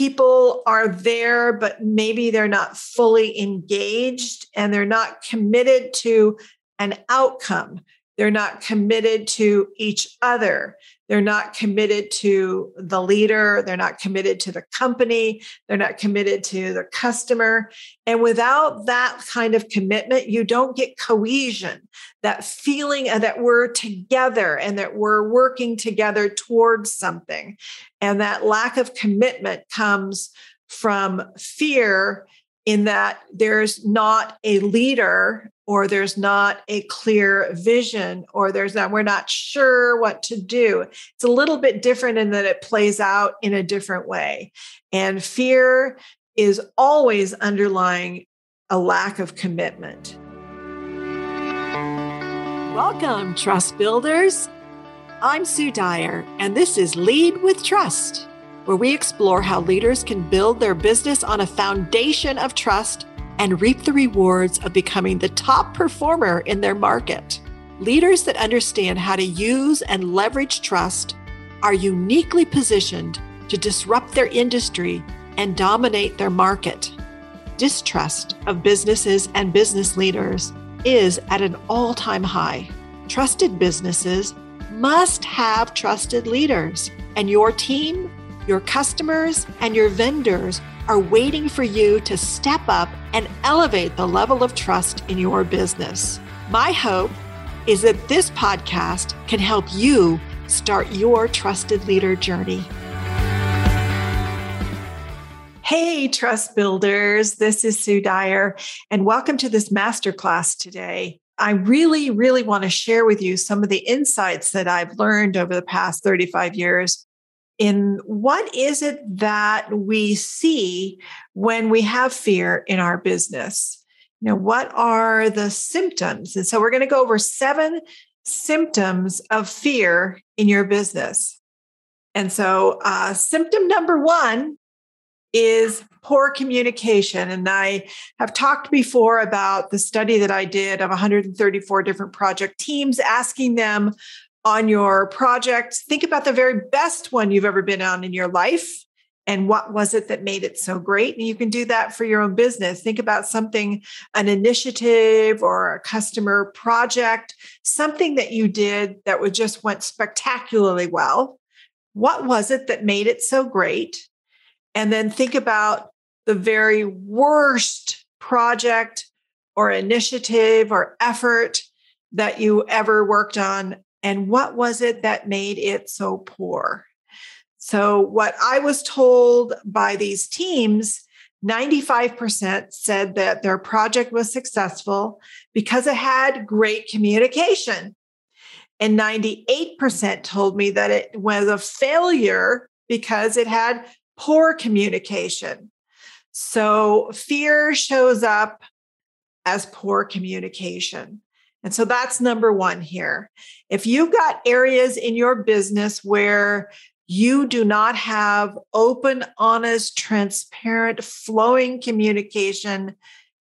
people are there, but maybe they're not fully engaged and they're not committed to an outcome. They're not committed to each other. They're not committed to the leader. They're not committed to the company. They're not committed to the customer. And without that kind of commitment, you don't get cohesion, that feeling that we're together and that we're working together towards something. And that lack of commitment comes from fear in that there's not a leader or there's not a clear vision or there's not we're not sure what to do. It's a little bit different in that it plays out in a different way. And fear is always underlying a lack of commitment. Welcome trust builders. I'm sue dyer and this is lead with trust where we explore how leaders can build their business on a foundation of trust and reap the rewards of becoming the top performer in their market. Leaders that understand how to use and leverage trust are uniquely positioned to disrupt their industry and dominate their market. Distrust of businesses and business leaders is at an all time high. Trusted businesses must have trusted leaders, and your team your customers and your vendors are waiting for you to step up and elevate the level of trust in your business. My hope is that this podcast can help you start your trusted leader journey. Hey, trust builders. This is Sue Dyer, and welcome to this masterclass today. I really, really want to share with you some of the insights that I've learned over the past 35 years in what is it that we see when we have fear in our business? You know, what are the symptoms? And so we're going to go over seven symptoms of fear in your business. And so, uh, symptom number one is poor communication. And I have talked before about the study that I did of 134 different project teams, asking them on your project, think about the very best one you've ever been on in your life. And what was it that made it so great? And you can do that for your own business. Think about something, an initiative or a customer project, something that you did that would just went spectacularly well. What was it that made it so great? And then think about the very worst project or initiative or effort that you ever worked on and what was it that made it so poor? So, what I was told by these teams, 95% said that their project was successful because it had great communication. And 98% told me that it was a failure because it had poor communication. So, fear shows up as poor communication. And so that's number one here. If you've got areas in your business where you do not have open, honest, transparent, flowing communication,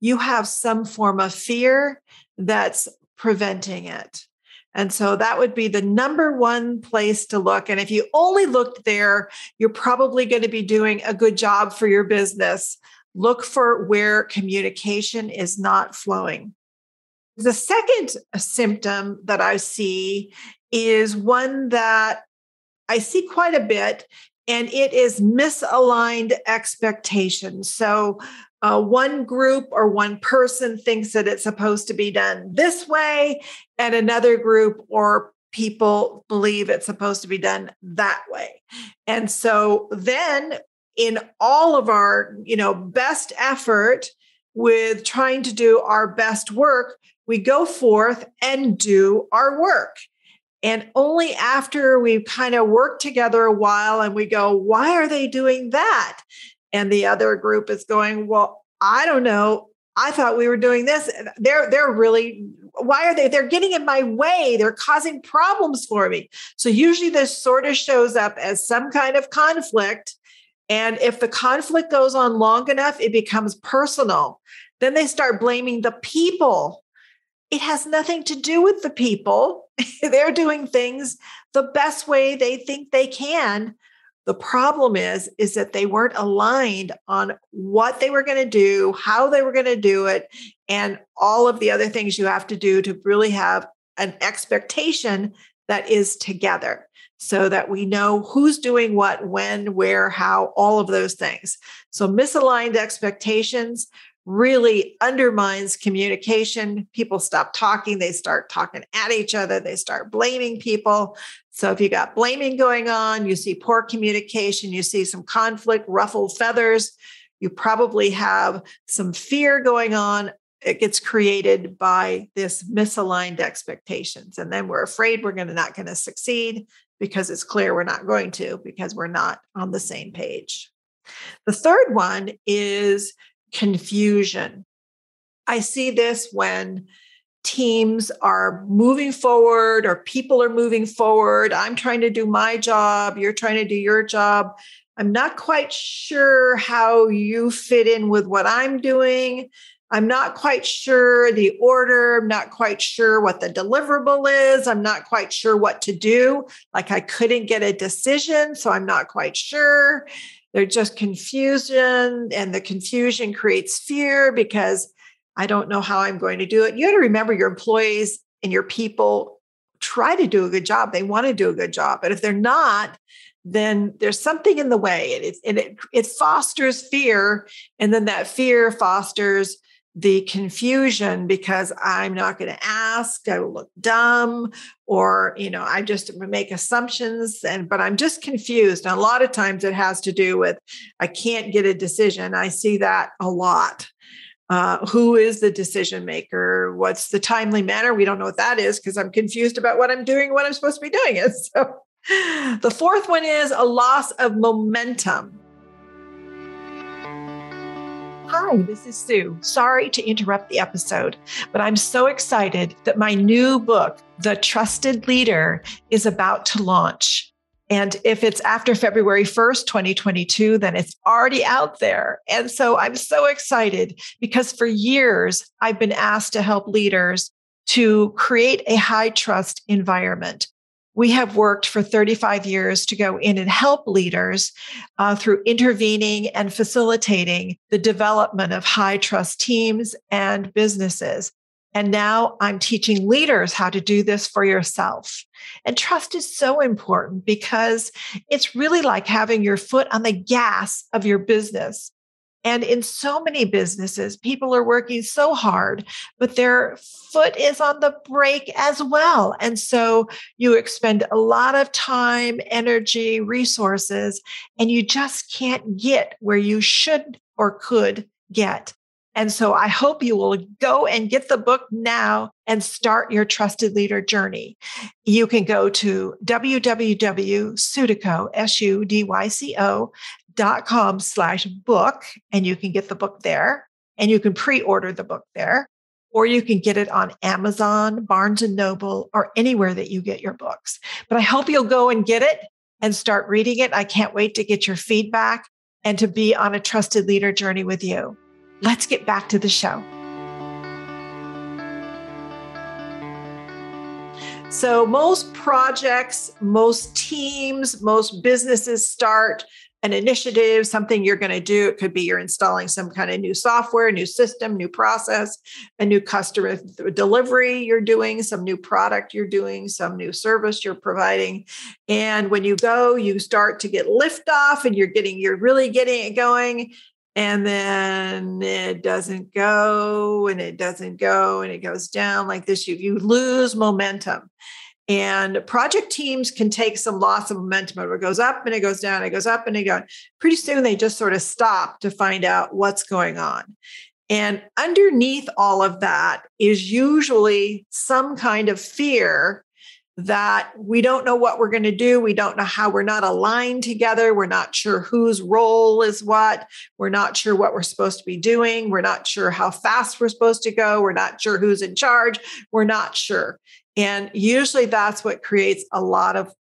you have some form of fear that's preventing it. And so that would be the number one place to look. And if you only looked there, you're probably going to be doing a good job for your business. Look for where communication is not flowing. The second symptom that I see is one that I see quite a bit, and it is misaligned expectations. So, uh, one group or one person thinks that it's supposed to be done this way, and another group or people believe it's supposed to be done that way. And so then in all of our, you know, best effort with trying to do our best work, we go forth and do our work. And only after we've kind of worked together a while and we go, why are they doing that? And the other group is going, well, I don't know. I thought we were doing this. They're they're really why are they? They're getting in my way. They're causing problems for me. So usually this sort of shows up as some kind of conflict. And if the conflict goes on long enough, it becomes personal. Then they start blaming the people it has nothing to do with the people. They're doing things the best way they think they can The problem is, is that they weren't aligned on what they were going to do, how they were going to do it, and all of the other things you have to do to really have an expectation that is together so that we know who's doing what, when, where, how, all of those things. So misaligned expectations really undermines communication. People stop talking, they start talking at each other, they start blaming people. So if you got blaming going on, you see poor communication, you see some conflict, ruffled feathers, you probably have some fear going on. It gets created by this misaligned expectations. And then we're afraid we're going to not going to succeed because it's clear we're not going to because we're not on the same page. The third one is confusion. I see this when teams are moving forward or people are moving forward. I'm trying to do my job, you're trying to do your job. I'm not quite sure how you fit in with what I'm doing. I'm not quite sure the order. I'm not quite sure what the deliverable is. I'm not quite sure what to do. Like I couldn't get a decision, so I'm not quite sure. They're just confusion, and the confusion creates fear because I don't know how I'm going to do it. You got to remember your employees and your people try to do a good job. They want to do a good job. But if they're not, then there's something in the way. And it, and it, it fosters fear. And then that fear fosters the confusion because I'm not going to ask, I will look dumb, or you know, I just make assumptions and but I'm just confused. And a lot of times it has to do with I can't get a decision. I see that a lot. Uh, who is the decision maker? What's the timely manner? We don't know what that is because I'm confused about what I'm doing, what I'm supposed to be doing it. So the fourth one is a loss of momentum. Hi, this is Sue. Sorry to interrupt the episode, but I'm so excited that my new book, The Trusted Leader, is about to launch. And if it's after February 1st, 2022, then it's already out there. And so I'm so excited because for years I've been asked to help leaders to create a high trust environment we have worked for 35 years to go in and help leaders uh, through intervening and facilitating the development of high trust teams and businesses. And now I'm teaching leaders how to do this for yourself. And trust is so important because it's really like having your foot on the gas of your business. And in so many businesses, people are working so hard, but their foot is on the brake as well. And so you expend a lot of time, energy, resources, and you just can't get where you should or could get. And so I hope you will go and get the book now and start your trusted leader journey. You can go to www.sudyco, S-U-D-Y-C-O dot com slash book and you can get the book there and you can pre-order the book there or you can get it on Amazon, Barnes and Noble, or anywhere that you get your books. But I hope you'll go and get it and start reading it. I can't wait to get your feedback and to be on a trusted leader journey with you. Let's get back to the show. So, most projects, most teams, most businesses start an initiative, something you're going to do. It could be you're installing some kind of new software, new system, new process, a new customer delivery you're doing, some new product you're doing, some new service you're providing. And when you go, you start to get lift off and you're getting, you're really getting it going. And then it doesn't go and it doesn't go and it goes down like this. You, you lose momentum. And project teams can take some loss of momentum. It goes up and it goes down, it goes up and it goes. Pretty soon they just sort of stop to find out what's going on. And underneath all of that is usually some kind of fear that we don't know what we're going to do. We don't know how we're not aligned together. We're not sure whose role is what. We're not sure what we're supposed to be doing. We're not sure how fast we're supposed to go. We're not sure who's in charge. We're not sure. And usually that's what creates a lot of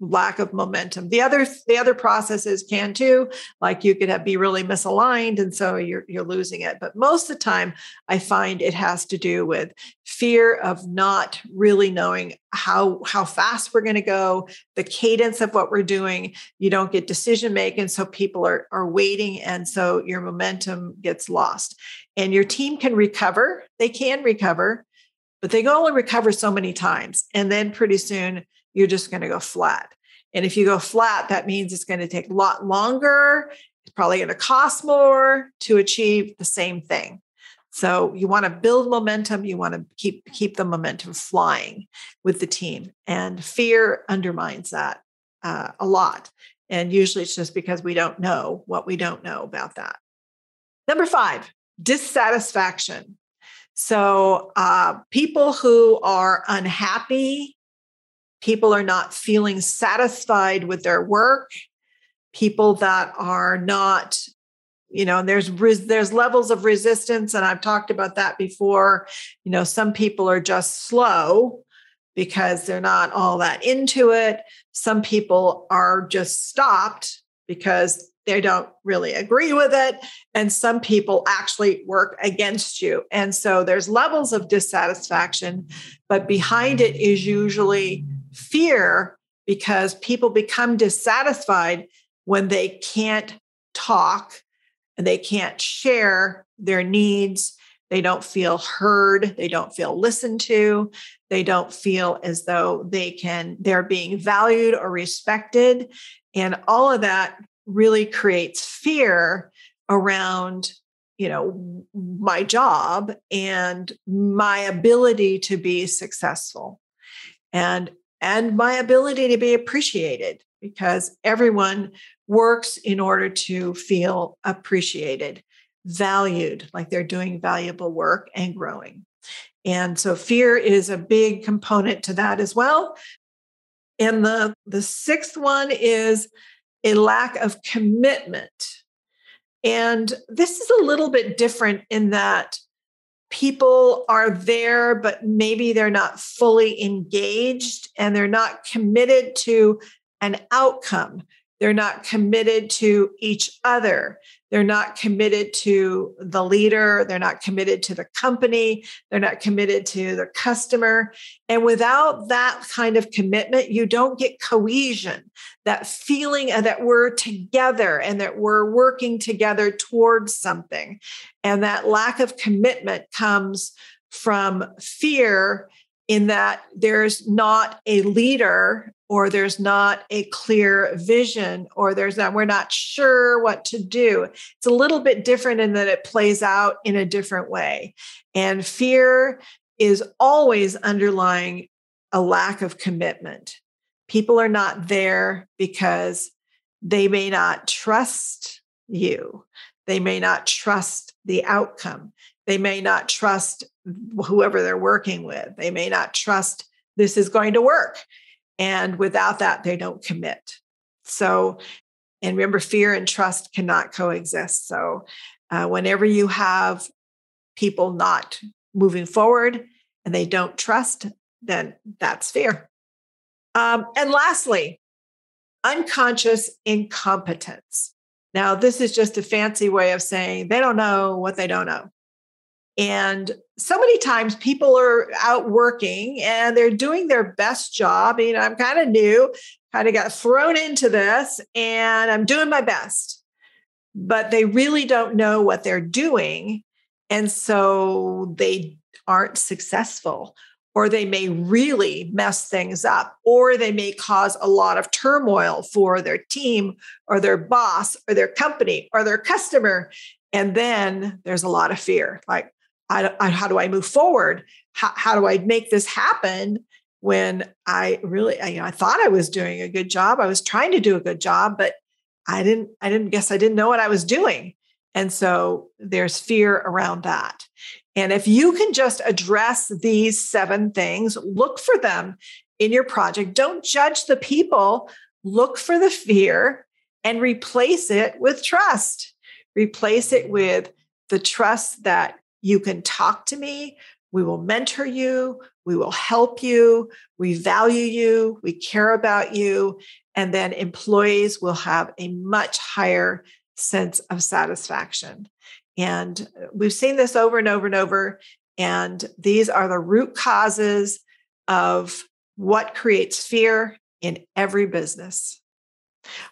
lack of momentum. The other the other processes can too, like you could have be really misaligned and so you're you're losing it. But most of the time I find it has to do with fear of not really knowing how how fast we're going to go, the cadence of what we're doing. You don't get decision making so people are are waiting and so your momentum gets lost. And your team can recover. They can recover, but they only recover so many times and then pretty soon you're just going to go flat. And if you go flat, that means it's going to take a lot longer. It's probably going to cost more to achieve the same thing. So you want to build momentum. You want to keep keep the momentum flying with the team, and fear undermines that uh, a lot. And usually, it's just because we don't know what we don't know about that. Number five, dissatisfaction. So uh, people who are unhappy people are not feeling satisfied with their work people that are not you know there's there's levels of resistance and i've talked about that before. You know some people are just slow because they're not all that into it. Some people are just stopped because they don't really agree with it and some people actually work against you and so there's levels of dissatisfaction but behind it is usually fear because people become dissatisfied when they can't talk and they can't share their needs. They don't feel heard. They don't feel listened to. They don't feel as though they can, they're being valued or respected. And all of that really creates fear around you know my job and my ability to be successful and and my ability to be appreciated because everyone works in order to feel appreciated, valued, like they're doing valuable work and growing. And so fear is a big component to that as well. And the, the sixth one is a lack of commitment. And this is a little bit different in that people are there, but maybe they're not fully engaged and they're not committed to an outcome. They're not committed to each other. They're not committed to the leader. They're not committed to the company. They're not committed to the customer. And without that kind of commitment, you don't get cohesion, that feeling that we're together and that we're working together towards something. And that lack of commitment comes from fear in that there's not a leader or there's not a clear vision or there's not we're not sure what to do. It's a little bit different in that it plays out in a different way. And fear is always underlying a lack of commitment. People are not there because they may not trust you. They may not trust the outcome. They may not trust whoever they're working with. They may not trust this is going to work. And without that, they don't commit. So, and remember, fear and trust cannot coexist. So, uh, whenever you have people not moving forward and they don't trust, then that's fear. Um, and lastly, unconscious incompetence. Now, this is just a fancy way of saying they don't know what they don't know. And so many times people are out working and they're doing their best job. You know, I'm kind of new, kind of got thrown into this and I'm doing my best, but they really don't know what they're doing. And so they aren't successful, or they may really mess things up, or they may cause a lot of turmoil for their team or their boss or their company or their customer. And then there's a lot of fear like, I, I, how do I move forward? How, how do I make this happen when I really, I, you know, I thought I was doing a good job. I was trying to do a good job, but I didn't, I didn't guess I didn't know what I was doing. And so there's fear around that. And if you can just address these seven things, look for them in your project. Don't judge the people, look for the fear and replace it with trust. Replace it with the trust that you can talk to me. We will mentor you. we will help you, we value you, we care about you, and then employees will have a much higher sense of satisfaction. And uh, we've seen this over and over and over. And these are the root causes of what creates fear in every business.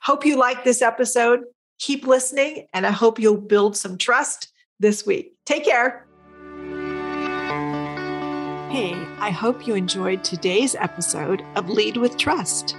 Hope you like this episode. Keep listening, and I hope you'll build some trust this week. Take care. Hey, I hope you enjoyed today's episode of Lead with Trust,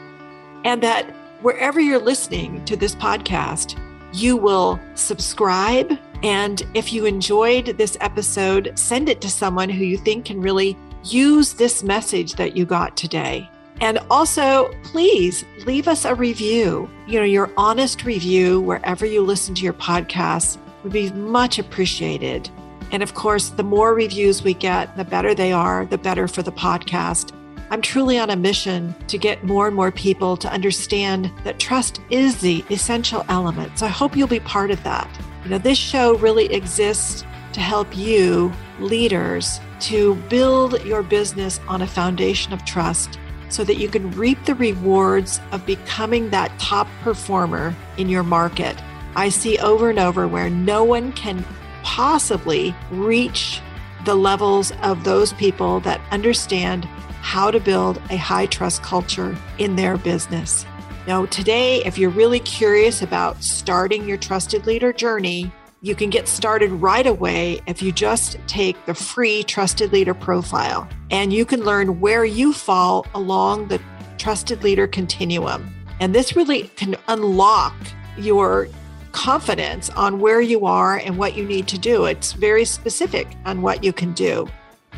and that wherever you're listening to this podcast, you will subscribe. And if you enjoyed this episode, send it to someone who you think can really use this message that you got today. And also, please leave us a review. You know, your honest review wherever you listen to your podcasts would be much appreciated. And of course, the more reviews we get, the better they are, the better for the podcast. I'm truly on a mission to get more and more people to understand that trust is the essential element. So I hope you'll be part of that. You know, this show really exists to help you, leaders, to build your business on a foundation of trust so that you can reap the rewards of becoming that top performer in your market. I see over and over where no one can possibly reach the levels of those people that understand how to build a high trust culture in their business. Now, today, if you're really curious about starting your trusted leader journey, you can get started right away if you just take the free Trusted Leader profile and you can learn where you fall along the Trusted Leader continuum. And this really can unlock your confidence on where you are and what you need to do. It's very specific on what you can do.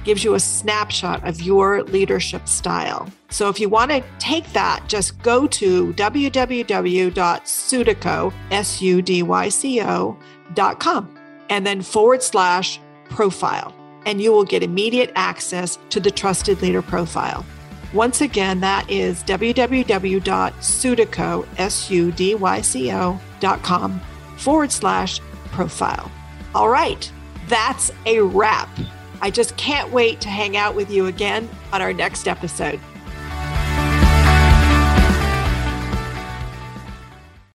Gives you a snapshot of your leadership style. So if you want to take that, just go to www.sudyco, S-U-D-Y-C-O, com and then forward slash profile, and you will get immediate access to the Trusted Leader profile. Once again, that is www.sudyco, S-U-D-Y-C-O.com forward slash profile. All right, that's a wrap. I just can't wait to hang out with you again on our next episode.